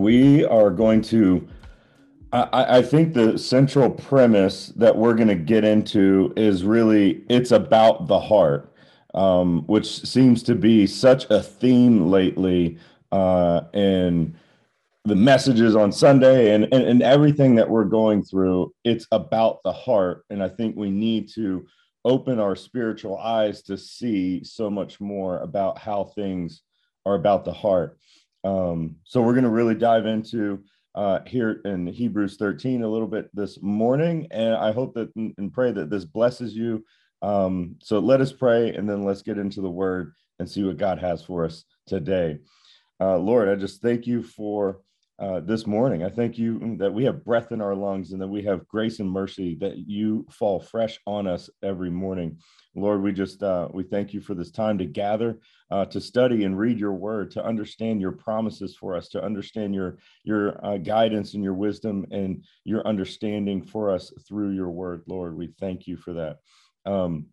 we are going to I, I, think the central premise that we're going to get into is really it's about the heart, um, which seems to be such a theme lately uh, in the messages on Sunday and, and and everything that we're going through. It's about the heart, and I think we need to open our spiritual eyes to see so much more about how things are about the heart. Um, so we're going to really dive into uh, here in Hebrews 13 a little bit this morning. And I hope that and pray that this blesses you. Um, so let us pray and then let's get into the word and see what God has for us today. Uh, Lord, I just thank you for uh, this morning. I thank you that we have breath in our lungs and that we have grace and mercy that you fall fresh on us every morning. Lord, we just uh, we thank you for this time to gather, uh, to study and read your word, to understand your promises for us, to understand your your uh, guidance and your wisdom and your understanding for us through your word. Lord, we thank you for that. Um,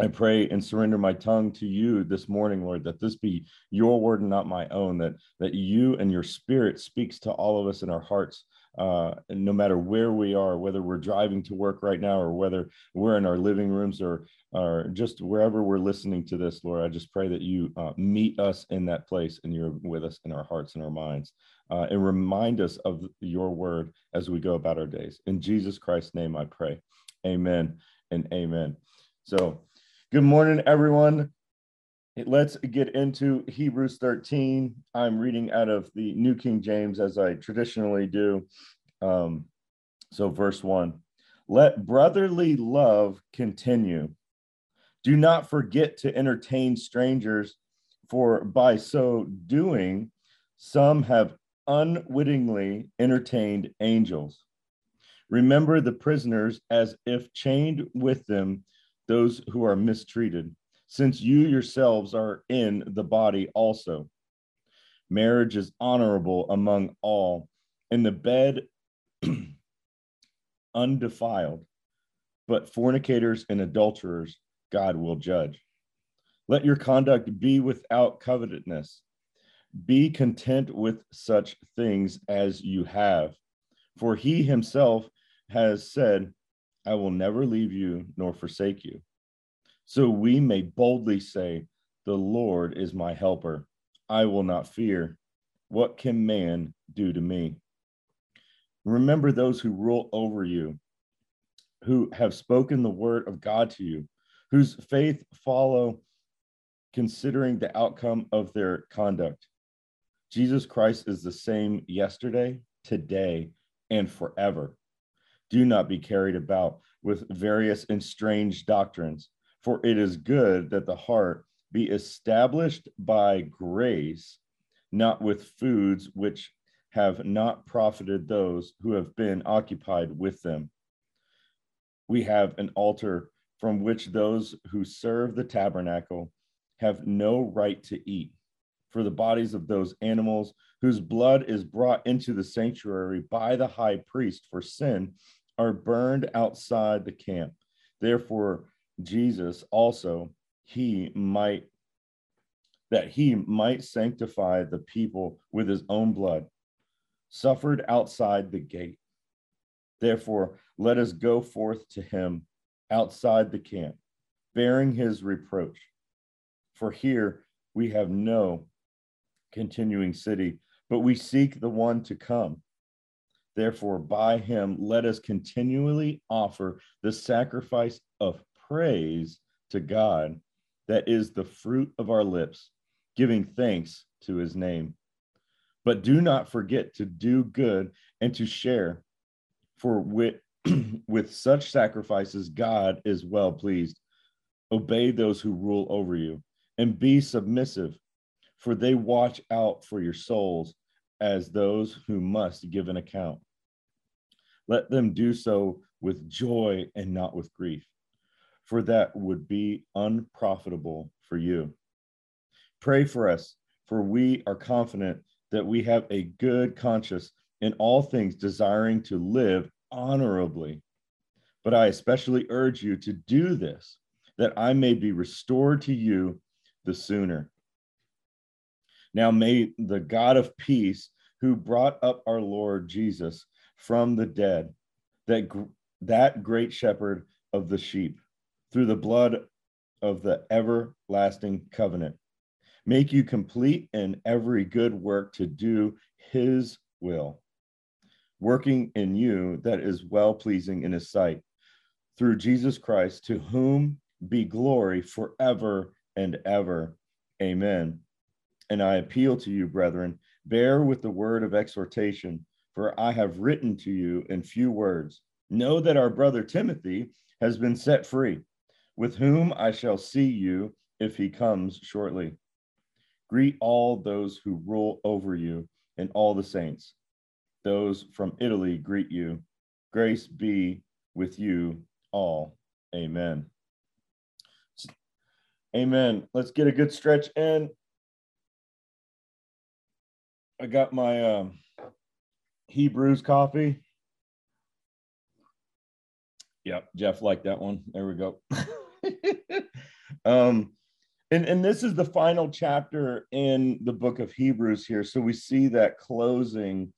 I pray and surrender my tongue to you this morning, Lord, that this be your word and not my own, that that you and your spirit speaks to all of us in our hearts, uh, no matter where we are, whether we're driving to work right now or whether we're in our living rooms or or just wherever we're listening to this, Lord, I just pray that you uh, meet us in that place and you're with us in our hearts and our minds, uh, and remind us of your word as we go about our days. In Jesus Christ's name, I pray. Amen and amen. So. Good morning, everyone. Let's get into Hebrews 13. I'm reading out of the New King James as I traditionally do. Um, so, verse one let brotherly love continue. Do not forget to entertain strangers, for by so doing, some have unwittingly entertained angels. Remember the prisoners as if chained with them those who are mistreated, since you yourselves are in the body also. Marriage is honorable among all, and the bed undefiled, but fornicators and adulterers God will judge. Let your conduct be without covetousness. Be content with such things as you have, for he himself has said, I will never leave you nor forsake you. So we may boldly say, The Lord is my helper. I will not fear. What can man do to me? Remember those who rule over you, who have spoken the word of God to you, whose faith follow considering the outcome of their conduct. Jesus Christ is the same yesterday, today, and forever. Do not be carried about with various and strange doctrines, for it is good that the heart be established by grace, not with foods which have not profited those who have been occupied with them. We have an altar from which those who serve the tabernacle have no right to eat. For the bodies of those animals whose blood is brought into the sanctuary by the high priest for sin are burned outside the camp. Therefore, Jesus also, he might, that he might sanctify the people with his own blood, suffered outside the gate. Therefore, let us go forth to him outside the camp, bearing his reproach. For here we have no continuing city, but we seek the one to come. Therefore, by him, let us continually offer the sacrifice of praise to God that is the fruit of our lips, giving thanks to his name. But do not forget to do good and to share, for with, with such sacrifices, God is well pleased. Obey those who rule over you and be submissive, for they watch out for your souls as those who must give an account. Let them do so with joy and not with grief, for that would be unprofitable for you. Pray for us, for we are confident that we have a good conscience in all things, desiring to live honorably. But I especially urge you to do this, that I may be restored to you the sooner. Now may the God of peace, who brought up our Lord Jesus from the dead, that, that great shepherd of the sheep, through the blood of the everlasting covenant, make you complete in every good work to do his will, working in you that is well pleasing in his sight, through Jesus Christ, to whom be glory forever and ever. Amen. And I appeal to you, brethren, bear with the word of exhortation, for I have written to you in few words. Know that our brother Timothy has been set free, with whom I shall see you if he comes shortly. Greet all those who rule over you and all the saints. Those from Italy greet you. Grace be with you all. Amen. Amen. Let's get a good stretch in. I got my um, Hebrews coffee. Yep, Jeff liked that one. There we go. um, and, and this is the final chapter in the book of Hebrews here. So we see that closing.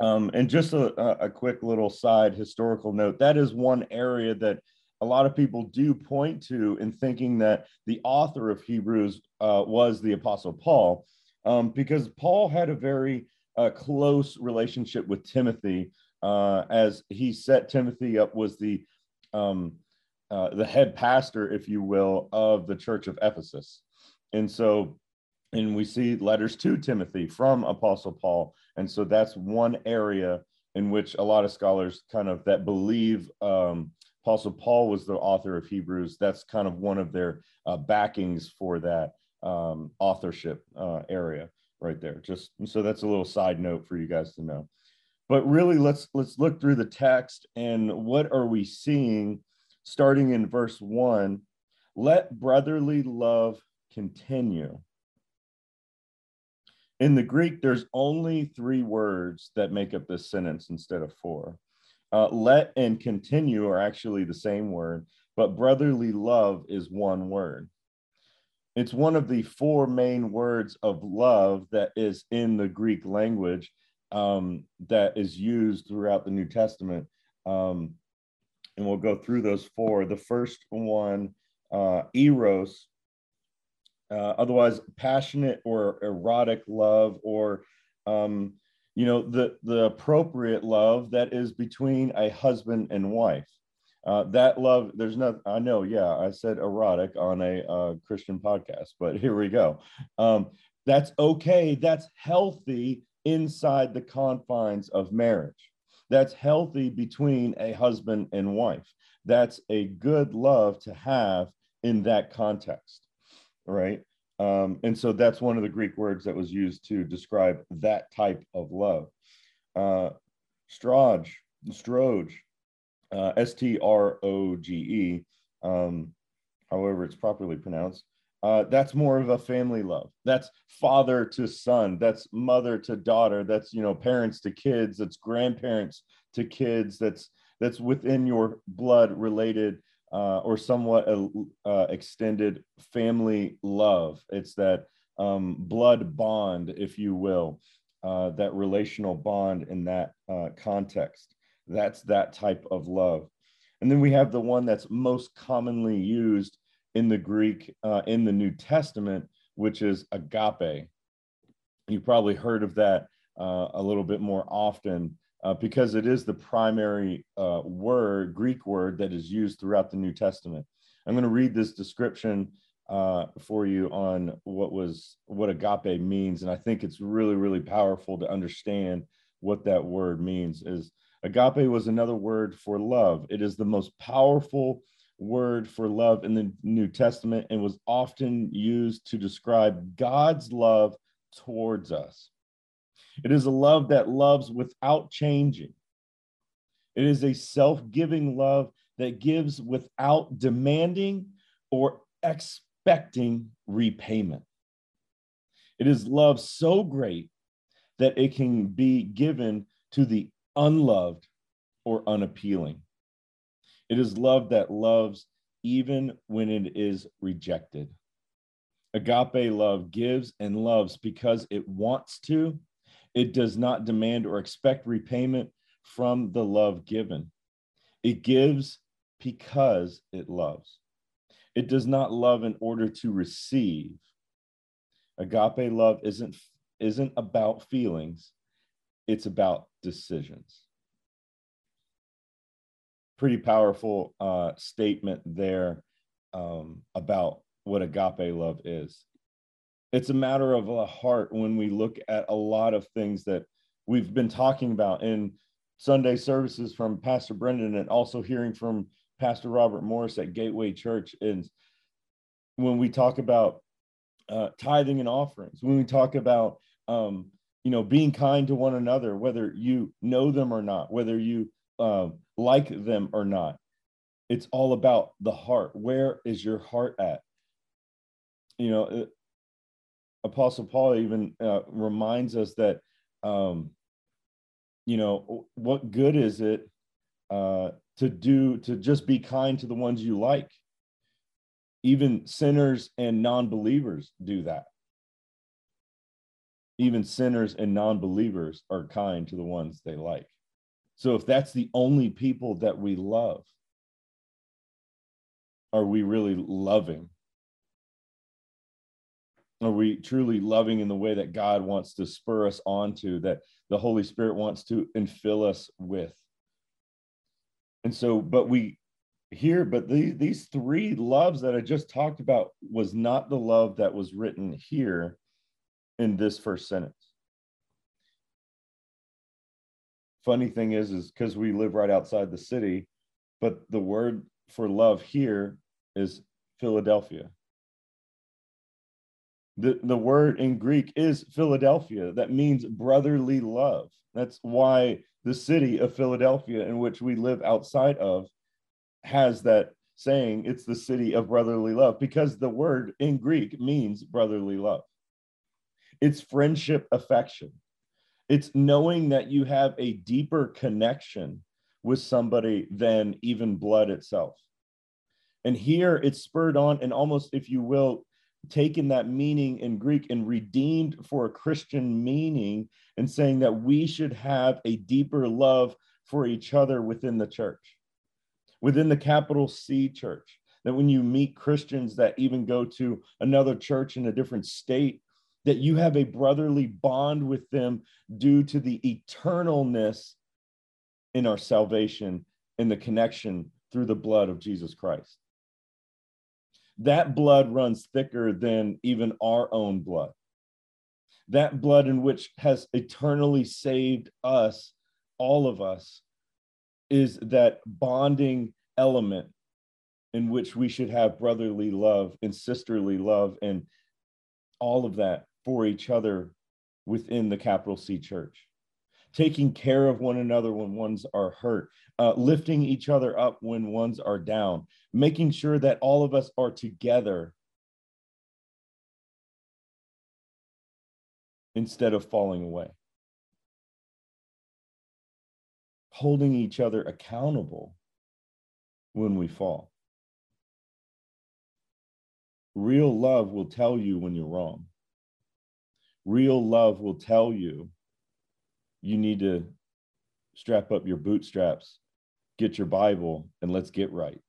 Um, and just a, a quick little side historical note that is one area that a lot of people do point to in thinking that the author of Hebrews uh, was the Apostle Paul, um, because Paul had a very uh, close relationship with Timothy, uh, as he set Timothy up was the um, uh, the head pastor, if you will, of the church of Ephesus, and so. And we see letters to Timothy from Apostle Paul. And so that's one area in which a lot of scholars kind of that believe um, Apostle Paul was the author of Hebrews. That's kind of one of their uh, backings for that um, authorship uh, area right there. Just so that's a little side note for you guys to know. But really, let's let's look through the text and what are we seeing, starting in verse one. Let brotherly love continue. In the Greek, there's only three words that make up this sentence instead of four. Uh, let and continue are actually the same word, but brotherly love is one word. It's one of the four main words of love that is in the Greek language um, that is used throughout the New Testament. Um, and we'll go through those four. The first one, uh, eros, uh, otherwise passionate or erotic love, or um, you know the the appropriate love that is between a husband and wife uh, that love there's no i know yeah i said erotic on a uh, christian podcast but here we go. Um, that's okay that's healthy inside the confines of marriage. That's healthy between a husband and wife. That's a good love to have in that context right? Um, and so that's one of the Greek words that was used to describe that type of love. Uh, Stroge, Stroge, uh, S T R O G E, um, however it's properly pronounced. Uh, that's more of a family love. That's father to son. That's mother to daughter. That's you know parents to kids. That's grandparents to kids. That's that's within your blood related uh, or somewhat uh, uh, extended family love. It's that um, blood bond, if you will, uh, that relational bond in that uh, context. That's that type of love. And then we have the one that's most commonly used in the Greek uh, in the New Testament, which is agape. You probably heard of that a little bit more often uh, because it is the primary uh, word, Greek word, that is used throughout the New Testament. I'm going to read this description uh, for you on what was what agape means, and I think it's really really powerful to understand what that word means. Is agape was another word for love. It is the most powerful word for love in the New Testament and was often used to describe God's love towards us. It is a love that loves without changing. It is a self giving love that gives without demanding or expecting repayment. It is love so great that it can be given to the unloved or unappealing. It is love that loves even when it is rejected. Agape love gives and loves because it wants to. It does not demand or expect repayment from the love given. It gives because it loves. It does not love in order to receive. Agape love isn't, isn't about feelings, it's about decisions pretty powerful uh, statement there um, about what agape love is. It's a matter of a heart when we look at a lot of things that we've been talking about in Sunday services from Pastor Brendan and also hearing from Pastor Robert Morris at Gateway Church. And when we talk about uh, tithing and offerings, when we talk about um, you know being kind to one another, whether you know them or not, whether you um, like them or not. It's all about the heart. Where is your heart at? You know, it, Apostle Paul even uh, reminds us that, um, you know, what good is it uh, to do to just be kind to the ones you like? Even sinners and non believers do that. Even sinners and non believers are kind to the ones they like. So if that's the only people that we love, are we really loving? Are we truly loving in the way that God wants to spur us onto, that the Holy Spirit wants to infill us with? And so, but we here, but these, these three loves that I just talked about was not the love that was written here in this first sentence. funny thing is is because we live right outside the city but the word for love here is philadelphia. The, the word in greek is philadelphia. That means brotherly love. That's why the city of philadelphia in which we live outside of has that saying it's the city of brotherly love because the word in greek means brotherly love it's friendship affection it's knowing that you have a deeper connection with somebody than even blood itself. And here it's spurred on and almost, if you will, taken that meaning in Greek and redeemed for a Christian meaning and saying that we should have a deeper love for each other within the church, within the capital C church. That when you meet Christians that even go to another church in a different state that you have a brotherly bond with them due to the eternalness in our salvation and the connection through the blood of Jesus Christ. That blood runs thicker than even our own blood. That blood in which has eternally saved us, all of us, is that bonding element in which we should have brotherly love and sisterly love and all of that for each other within the capital C church, taking care of one another when ones are hurt, uh, lifting each other up when ones are down, making sure that all of us are together instead of falling away. Holding each other accountable when we fall. Real love will tell you when you're wrong real love will tell you you need to strap up your bootstraps, get your Bible, and let's get right.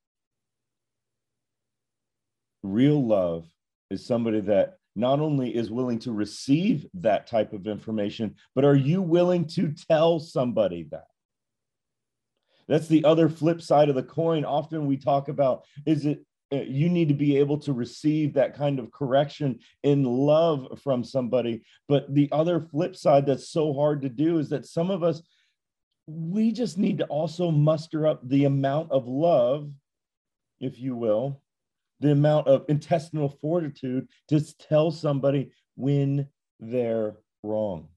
Real love is somebody that not only is willing to receive that type of information, but are you willing to tell somebody that? That's the other flip side of the coin. Often we talk about is it Uh, you need to be able to receive that kind of correction in love from somebody. But the other flip side that's so hard to do is that some of us, we just need to also muster up the amount of love, if you will, the amount of intestinal fortitude to tell somebody when they're wrong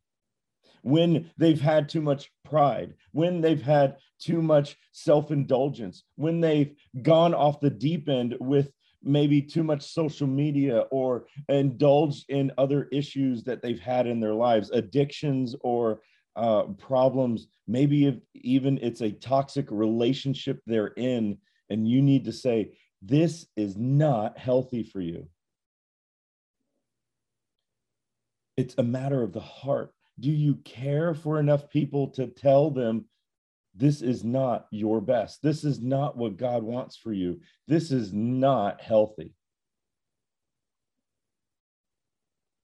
when they've had too much pride, when they've had too much self indulgence, when they've gone off the deep end with maybe too much social media or indulged in other issues that they've had in their lives, addictions or uh, problems. Maybe if even it's a toxic relationship they're in, and you need to say, This is not healthy for you. It's a matter of the heart do you care for enough people to tell them this is not your best? This is not what God wants for you. This is not healthy.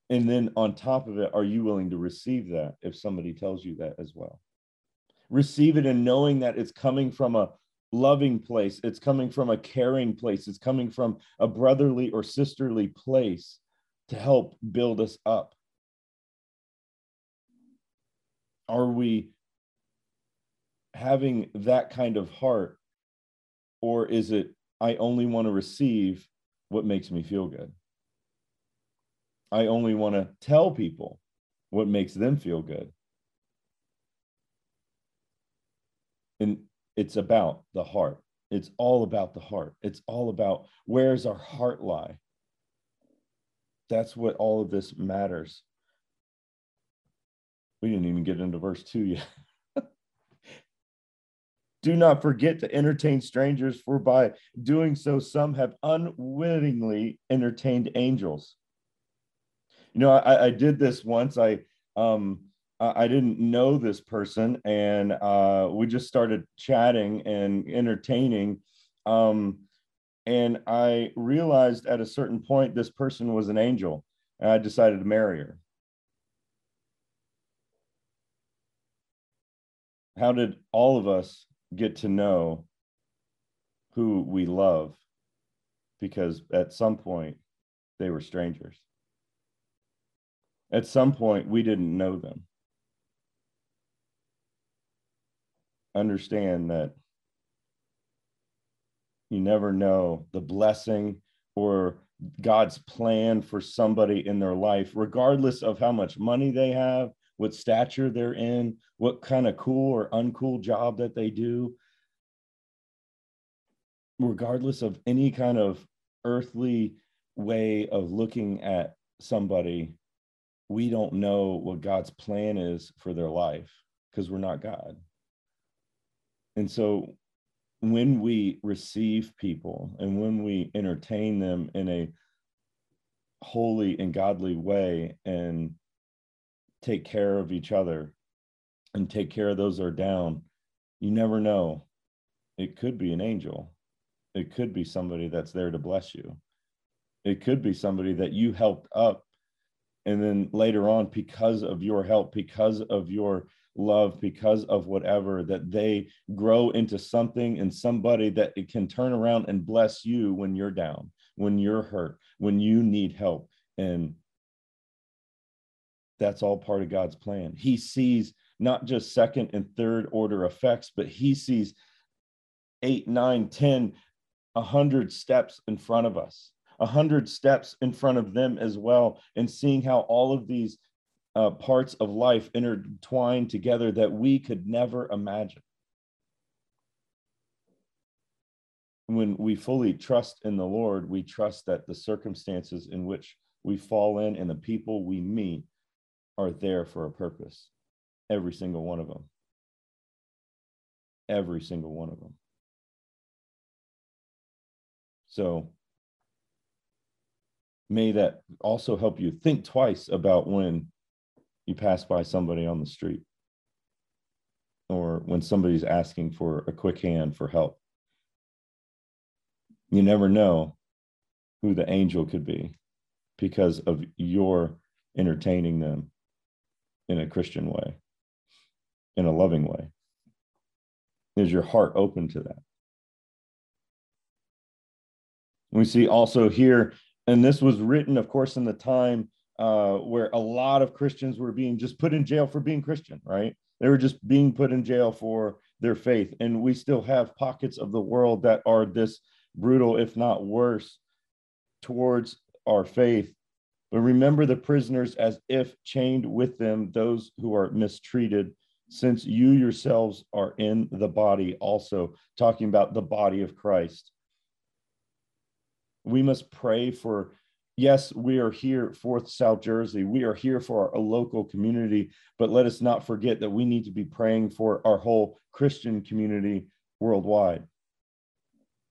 And then on top of it, are you willing to receive that if somebody tells you that as well? Receive it and knowing that it's coming from a loving place, it's coming from a caring place, it's coming from a brotherly or sisterly place to help build us up are we having that kind of heart or is it i only want to receive what makes me feel good. I only want to tell people what makes them feel good. And it's about the heart. It's all about the heart. It's all about where's our heart lie. That's what all of this matters we didn't even get into verse 2 yet. Do not forget to entertain strangers, for by doing so, some have unwittingly entertained angels. You know, I, I did this once. I um I didn't know this person, and uh, we just started chatting and entertaining. Um, and I realized at a certain point this person was an angel, and I decided to marry her. How did all of us get to know who we love? Because at some point, they were strangers. At some point, we didn't know them. Understand that you never know the blessing or God's plan for somebody in their life, regardless of how much money they have, what stature they're in, what kind of cool or uncool job that they do. Regardless of any kind of earthly way of looking at somebody, we don't know what God's plan is for their life because we're not God. And so when we receive people and when we entertain them in a holy and godly way and take care of each other and take care of those that are down, you never know. It could be an angel. It could be somebody that's there to bless you. It could be somebody that you helped up. And then later on, because of your help, because of your love, because of whatever, that they grow into something and somebody that it can turn around and bless you when you're down, when you're hurt, when you need help. And that's all part of God's plan. He sees not just second and third order effects, but he sees eight, nine, ten, a hundred steps in front of us, a hundred steps in front of them as well, and seeing how all of these uh, parts of life intertwine together that we could never imagine. When we fully trust in the Lord, we trust that the circumstances in which we fall in and the people we meet are there for a purpose. Every single one of them. Every single one of them. So may that also help you think twice about when you pass by somebody on the street or when somebody's asking for a quick hand for help. You never know who the angel could be because of your entertaining them in a Christian way, in a loving way? Is your heart open to that? We see also here, and this was written, of course, in the time uh, where a lot of Christians were being just put in jail for being Christian, right? They were just being put in jail for their faith. And we still have pockets of the world that are this brutal, if not worse, towards our faith. But remember the prisoners as if chained with them, those who are mistreated, since you yourselves are in the body, also talking about the body of Christ. We must pray for yes, we are here for South Jersey. We are here for a local community, but let us not forget that we need to be praying for our whole Christian community worldwide.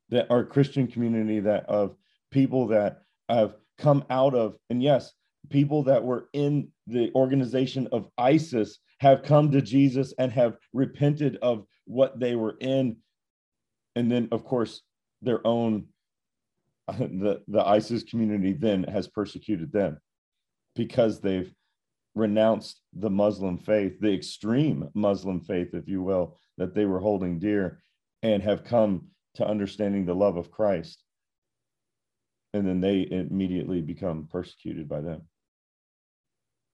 That our Christian community that of people that have come out of, and yes, people that were in the organization of ISIS have come to Jesus and have repented of what they were in. And then, of course, their own the, the ISIS community then has persecuted them because they've renounced the Muslim faith, the extreme Muslim faith, if you will, that they were holding dear and have come to understanding the love of Christ. And then they immediately become persecuted by them.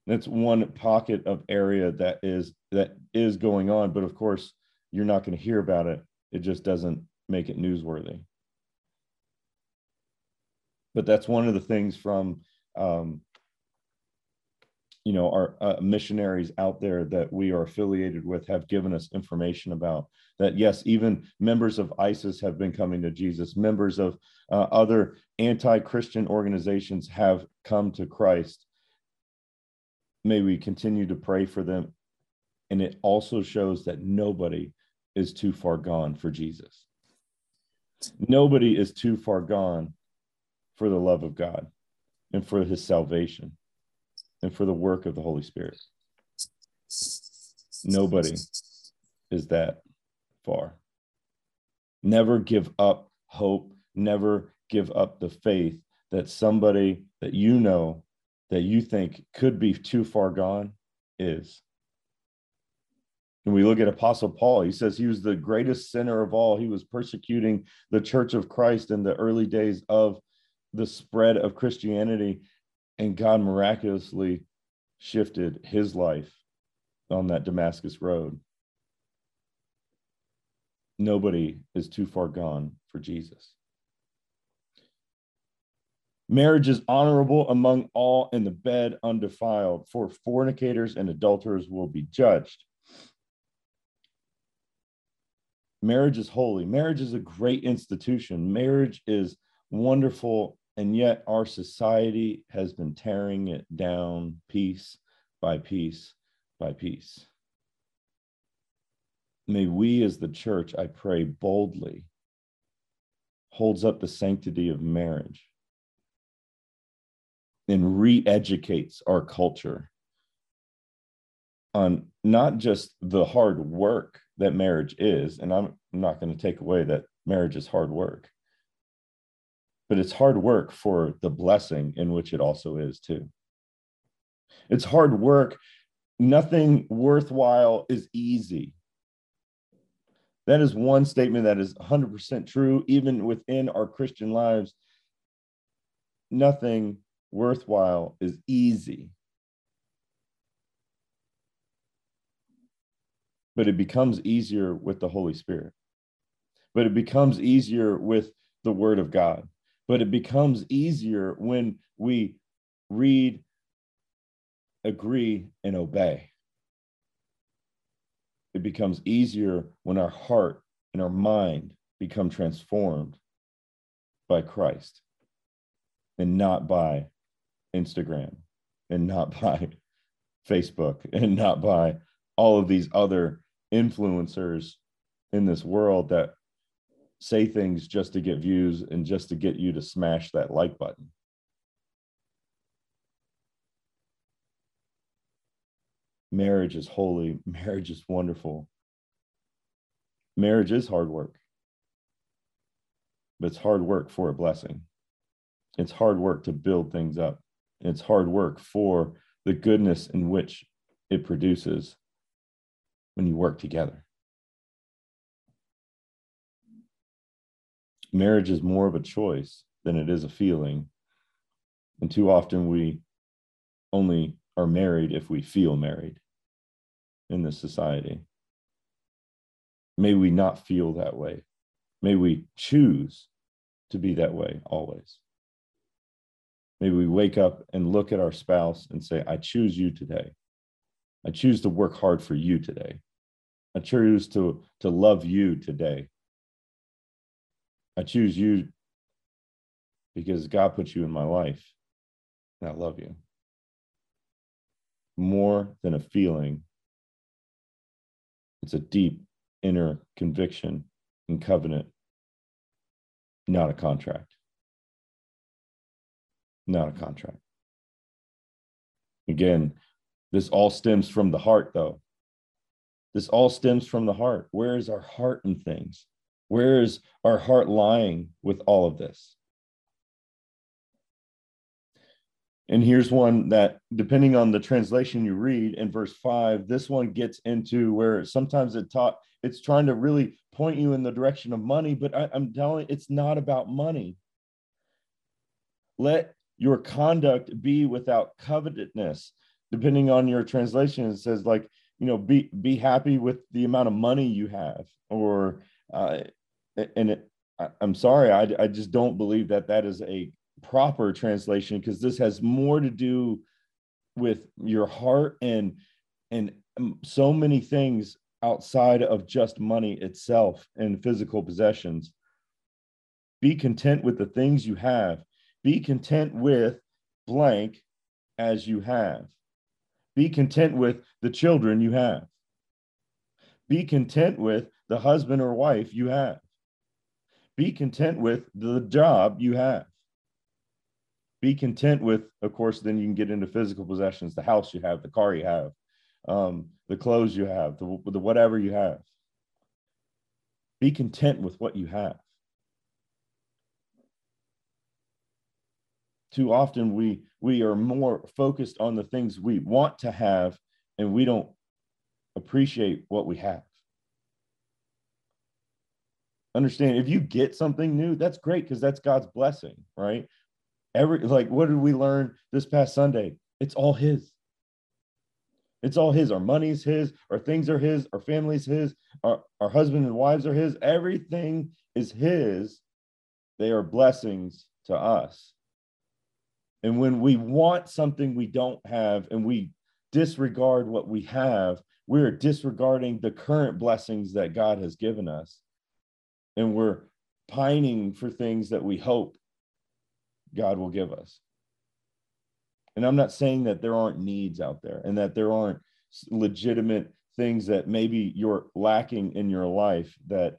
That's one pocket of area that is that is going on, but of course, you're not going to hear about it. It just doesn't make it newsworthy but that's one of the things from um, you know our uh, missionaries out there that we are affiliated with have given us information about that yes even members of isis have been coming to jesus. Members of uh, other anti-christian organizations have come to christ. May we continue to pray for them. And it also shows that nobody is too far gone for jesus. Nobody is too far gone for the love of God and for his salvation and for the work of the Holy Spirit. Nobody is that far. Never give up hope, never give up the faith that somebody that you know that you think could be too far gone is. And we look at Apostle Paul, he says he was the greatest sinner of all. He was persecuting the church of Christ in the early days of the spread of Christianity, and God miraculously shifted his life on that Damascus road. Nobody is too far gone for Jesus. Marriage is honorable among all, and the bed undefiled, for fornicators and adulterers will be judged. Marriage is holy. Marriage is a great institution. Marriage is wonderful and yet our society has been tearing it down piece by piece by piece. May we as the church, I pray boldly, holds up the sanctity of marriage and re-educates our culture on not just the hard work that marriage is, and I'm not going to take away that marriage is hard work, but it's hard work for the blessing in which it also is too. It's hard work. Nothing worthwhile is easy. That is one statement that is 100% true, even within our Christian lives. Nothing worthwhile is easy. But it becomes easier with the Holy Spirit. But it becomes easier with the Word of God but it becomes easier when we read, agree, and obey. It becomes easier when our heart and our mind become transformed by Christ and not by Instagram and not by Facebook and not by all of these other influencers in this world that say things just to get views and just to get you to smash that like button. Marriage is holy, marriage is wonderful. Marriage is hard work, but it's hard work for a blessing. It's hard work to build things up. It's hard work for the goodness in which it produces when you work together. Marriage is more of a choice than it is a feeling. And too often we only are married if we feel married in this society. May we not feel that way. May we choose to be that way always. May we wake up and look at our spouse and say, I choose you today. I choose to work hard for you today. I choose to, to love you today. I choose you because God put you in my life and I love you. More than a feeling, it's a deep inner conviction and covenant, not a contract. Not a contract. Again, this all stems from the heart, though. This all stems from the heart. Where is our heart in things? Where is our heart lying with all of this? And here's one that, depending on the translation you read in verse five, this one gets into where sometimes it taught it's trying to really point you in the direction of money, but I, I'm telling you, it's not about money. Let your conduct be without covetousness. Depending on your translation, it says like, you know, be be happy with the amount of money you have, or uh, and it, I, I'm sorry, I, I just don't believe that that is a proper translation because this has more to do with your heart and and um, so many things outside of just money itself and physical possessions. Be content with the things you have. Be content with blank as you have. Be content with the children you have. Be content with the husband or wife you have. Be content with the job you have. Be content with of course then you can get into physical possessions the house you have the car you have um, the clothes you have the, the whatever you have. Be content with what you have. Too often we we are more focused on the things we want to have and we don't appreciate what we have understand if you get something new that's great because that's god's blessing right Every like what did we learn this past Sunday? It's all his. It's all his. Our money's his, our things are his, our family's his, our, our husband and wives are his. Everything is his. They are blessings to us. And when we want something we don't have and we disregard what we have, we're disregarding the current blessings that God has given us. And we're pining for things that we hope God will give us. And I'm not saying that there aren't needs out there and that there aren't legitimate things that maybe you're lacking in your life that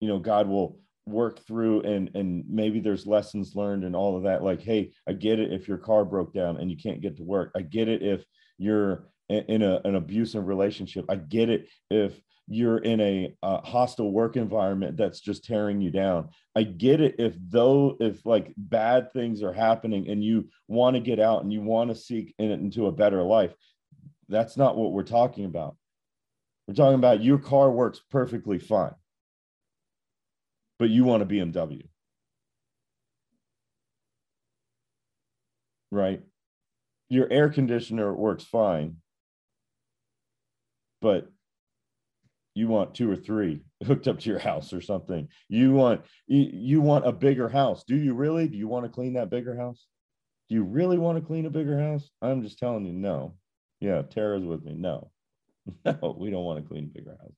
you know God will work through and and maybe there's lessons learned and all of that. Like hey I get it if your car broke down and you can't get to work. I get it if you're in a, an abusive relationship. I get it if you're in a uh, hostile work environment that's just tearing you down. I get it if though if like bad things are happening and you want to get out and you want to seek in, into a better life that's not what we're talking about. We're talking about your car works perfectly fine but you want a bmw right? Your air conditioner works fine but you want two or three hooked up to your house or something. You want you, want a bigger house. Do you really? Do you want to clean that bigger house? Do you really want to clean a bigger house? I'm just telling you no. Yeah tara's with me. No. No we don't want to clean a bigger house.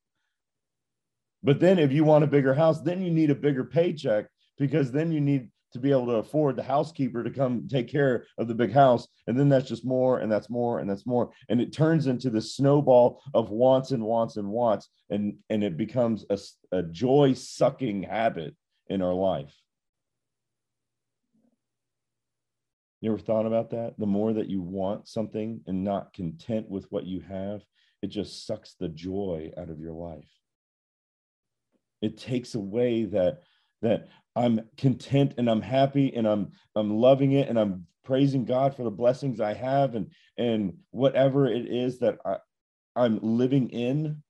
But then if you want a bigger house then you need a bigger paycheck because then you need to be able to afford the housekeeper to come take care of the big house. And then that's just more and that's more and that's more. And it turns into the snowball of wants and wants and wants. And, and it becomes a, a joy sucking habit in our life. You ever thought about that? The more that you want something and not content with what you have, it just sucks the joy out of your life. It takes away that that I'm content and I'm happy and I'm I'm loving it and I'm praising God for the blessings I have and and whatever it is that I, I'm living in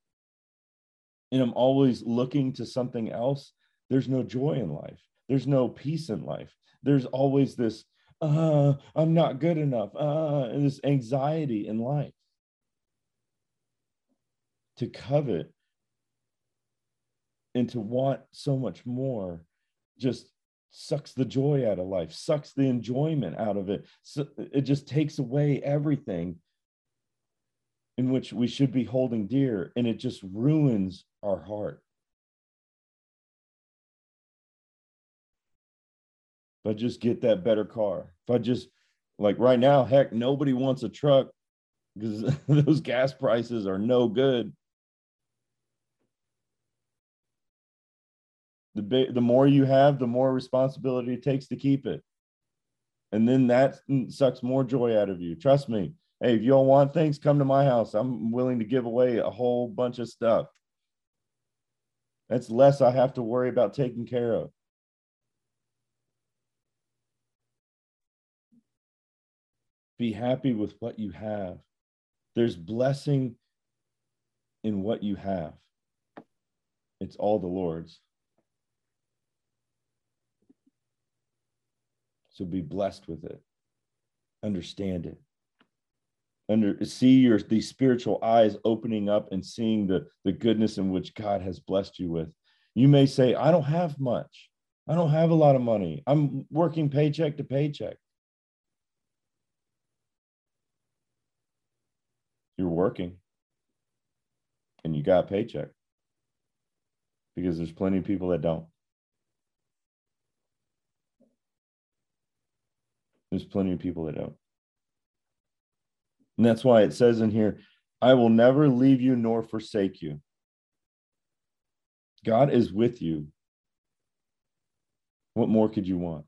and I'm always looking to something else, there's no joy in life. There's no peace in life. there's always this uh i'm not good enough uh and this anxiety in life to covet and to want so much more just sucks the joy out of life sucks the enjoyment out of it so it just takes away everything in which we should be holding dear and it just ruins our heart if I just get that better car, if I just like right now, heck, nobody wants a truck because those gas prices are no good. The big, the more you have, the more responsibility it takes to keep it. And then that sucks more joy out of you. Trust me. Hey, if you all want things, come to my house. I'm willing to give away a whole bunch of stuff. That's less I have to worry about taking care of. Be happy with what you have. There's blessing in what you have. It's all the Lord's. So be blessed with it. Understand it. Under see your these spiritual eyes opening up and seeing the, the goodness in which God has blessed you with. You may say, I don't have much. I don't have a lot of money. I'm working paycheck to paycheck. you're working and you got a paycheck because there's plenty of people that don't. There's plenty of people that don't. And that's why it says in here, I will never leave you nor forsake you. God is with you. What more could you want?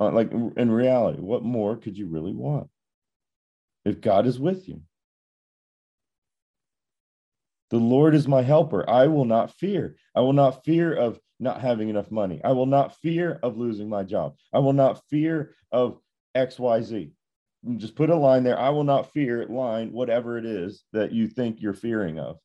Uh, like in reality, what more could you really want? if God is with you. The Lord is my helper. I will not fear. I will not fear of not having enough money. I will not fear of losing my job. I will not fear of XYZ. Just put a line there. I will not fear, line, whatever it is that you think you're fearing of.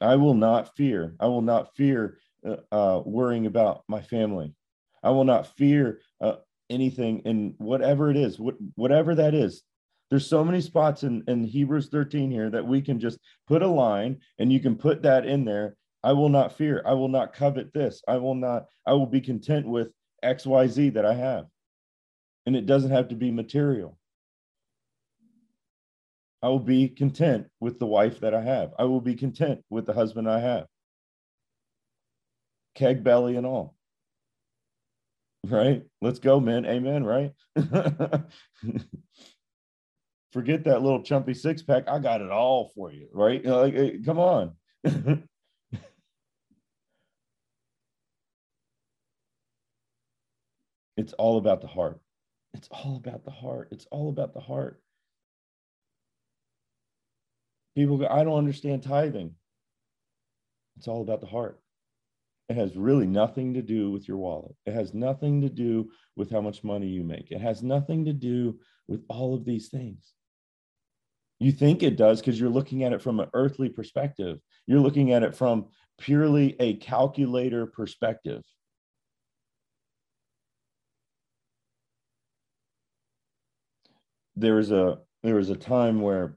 I will not fear. I will not fear uh, uh, worrying about my family. I will not fear uh, anything in whatever it is, what, whatever that is. There's so many spots in, in Hebrews 13 here that we can just put a line and you can put that in there. I will not fear. I will not covet this. I will not, I will be content with XYZ that I have. And it doesn't have to be material. I will be content with the wife that I have. I will be content with the husband I have. Keg belly and all right? Let's go, men. Amen, right? Forget that little chumpy six pack. I got it all for you, right? Like, hey, come on. it's all about the heart. It's all about the heart. It's all about the heart. People go, I don't understand tithing. It's all about the heart. It has really nothing to do with your wallet. It has nothing to do with how much money you make. It has nothing to do with all of these things. You think it does because you're looking at it from an earthly perspective. You're looking at it from purely a calculator perspective. There was a there was a time where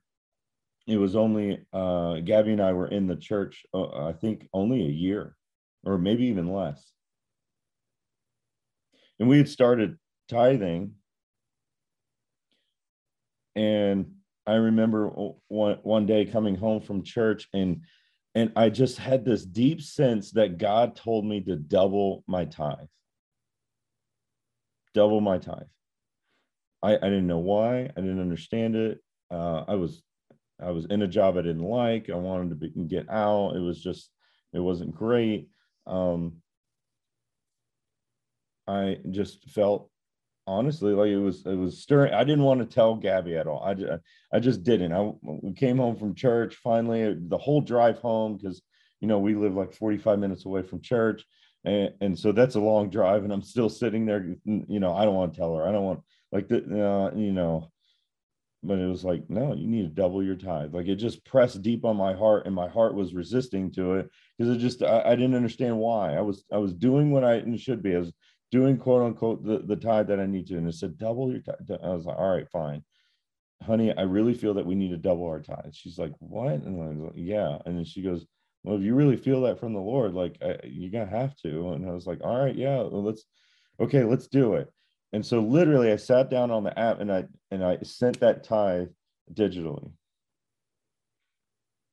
it was only uh, Gabby and I were in the church. Uh, I think only a year, or maybe even less. And we had started tithing. And I remember one, one day coming home from church and and I just had this deep sense that God told me to double my tithe. Double my tithe. I, I didn't know why. I didn't understand it. Uh, I was I was in a job I didn't like. I wanted to be, get out. It was just it wasn't great um, I just felt honestly like it was it was stirring. I didn't want to tell Gabby at all. I just, I just didn't. I we came home from church finally. The whole drive home because you know we live like 45 minutes away from church. And, and so that's a long drive and i'm still sitting there you know i don't want to tell her i don't want like the uh, you know but it was like, no, you need to double your tithe. Like it just pressed deep on my heart, and my heart was resisting to it because it just I, I, didn't understand why. I was I was doing what I should be. I was doing quote unquote the, the tithe that I need to. And it said double your tithe. I was like, all right, fine. Honey, I really feel that we need to double our tithe. She's like, what? And I was like, yeah. And then she goes, well, if you really feel that from the Lord, like I, you're gonna have to. And I was like, all right, yeah, well, let's okay, let's do it. And so literally I sat down on the app and I and I sent that tithe digitally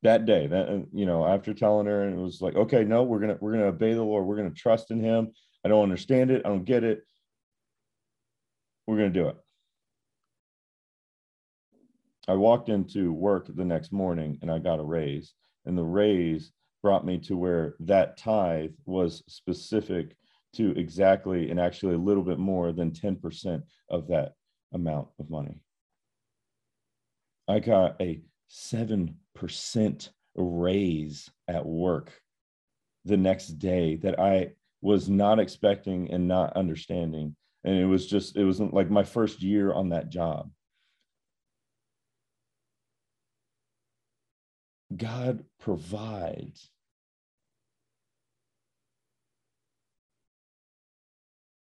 that day that you know after telling her and it was like okay no we're gonna we're gonna obey the lord we're gonna trust in him i don't understand it. I don't get it. We're gonna do it. I walked into work the next morning and i got a raise and the raise brought me to where that tithe was specific to exactly and actually a little bit more than 10% of that amount of money. I got a 7% raise at work the next day that I was not expecting and not understanding. And it was just, it wasn't like my first year on that job. God provides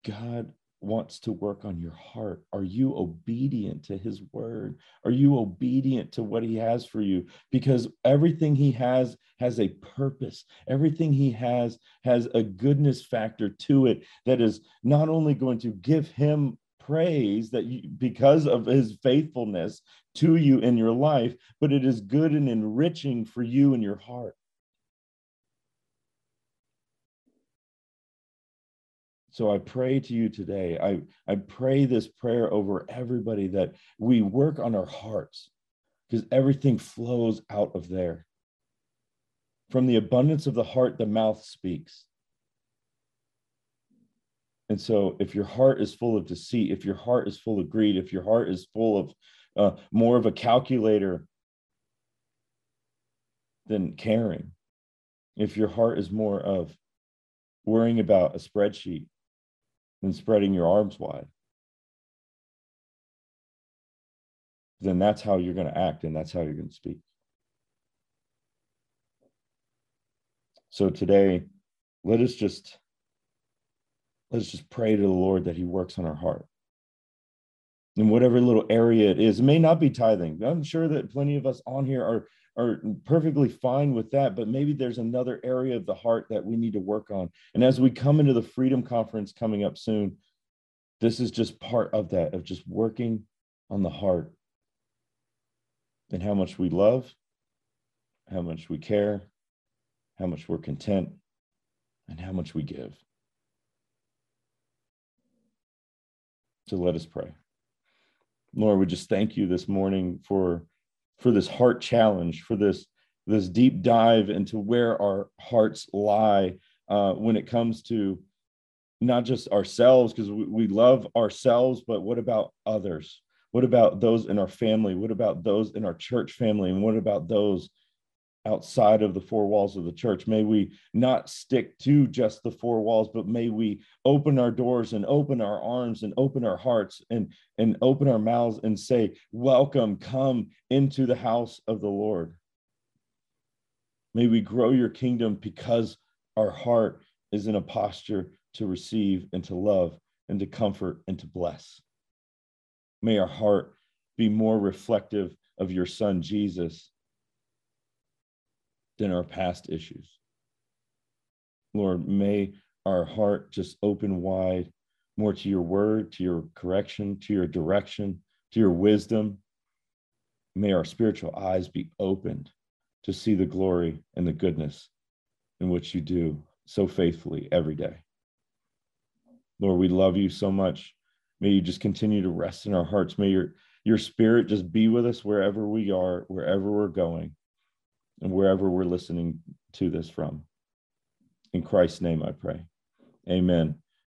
God wants to work on your heart. Are you obedient to his word? Are you obedient to what he has for you? Because everything he has has a purpose. Everything he has has a goodness factor to it that is not only going to give him praise that you because of his faithfulness to you in your life, but it is good and enriching for you in your heart. So I pray to you today. I, I pray this prayer over everybody that we work on our hearts because everything flows out of there. From the abundance of the heart, the mouth speaks. And so, if your heart is full of deceit, if your heart is full of greed, if your heart is full of uh, more of a calculator than caring, if your heart is more of worrying about a spreadsheet than spreading your arms wide. Then that's how you're going to act and that's how you're going to speak. So today, let us just let's just pray to the Lord that He works on our heart. In whatever little area it is, it may not be tithing. I'm sure that plenty of us on here are are perfectly fine with that, but maybe there's another area of the heart that we need to work on. And as we come into the Freedom Conference coming up soon, this is just part of that, of just working on the heart and how much we love, how much we care, how much we're content, and how much we give. So let us pray. Lord, we just thank you this morning for for this heart challenge, for this this deep dive into where our hearts lie uh, when it comes to not just ourselves, because we, we love ourselves, but what about others? What about those in our family? What about those in our church family? And what about those outside of the four walls of the church. May we not stick to just the four walls, but may we open our doors and open our arms and open our hearts and, and open our mouths and say, Welcome, come into the house of the Lord. May we grow your kingdom because our heart is in a posture to receive and to love and to comfort and to bless. May our heart be more reflective of your son, Jesus, than our past issues. Lord, may our heart just open wide more to your word, to your correction, to your direction, to your wisdom. May our spiritual eyes be opened to see the glory and the goodness in which you do so faithfully every day. Lord, we love you so much. May you just continue to rest in our hearts. May your, your spirit just be with us wherever we are, wherever we're going and wherever we're listening to this from. In Christ's name, I pray. Amen.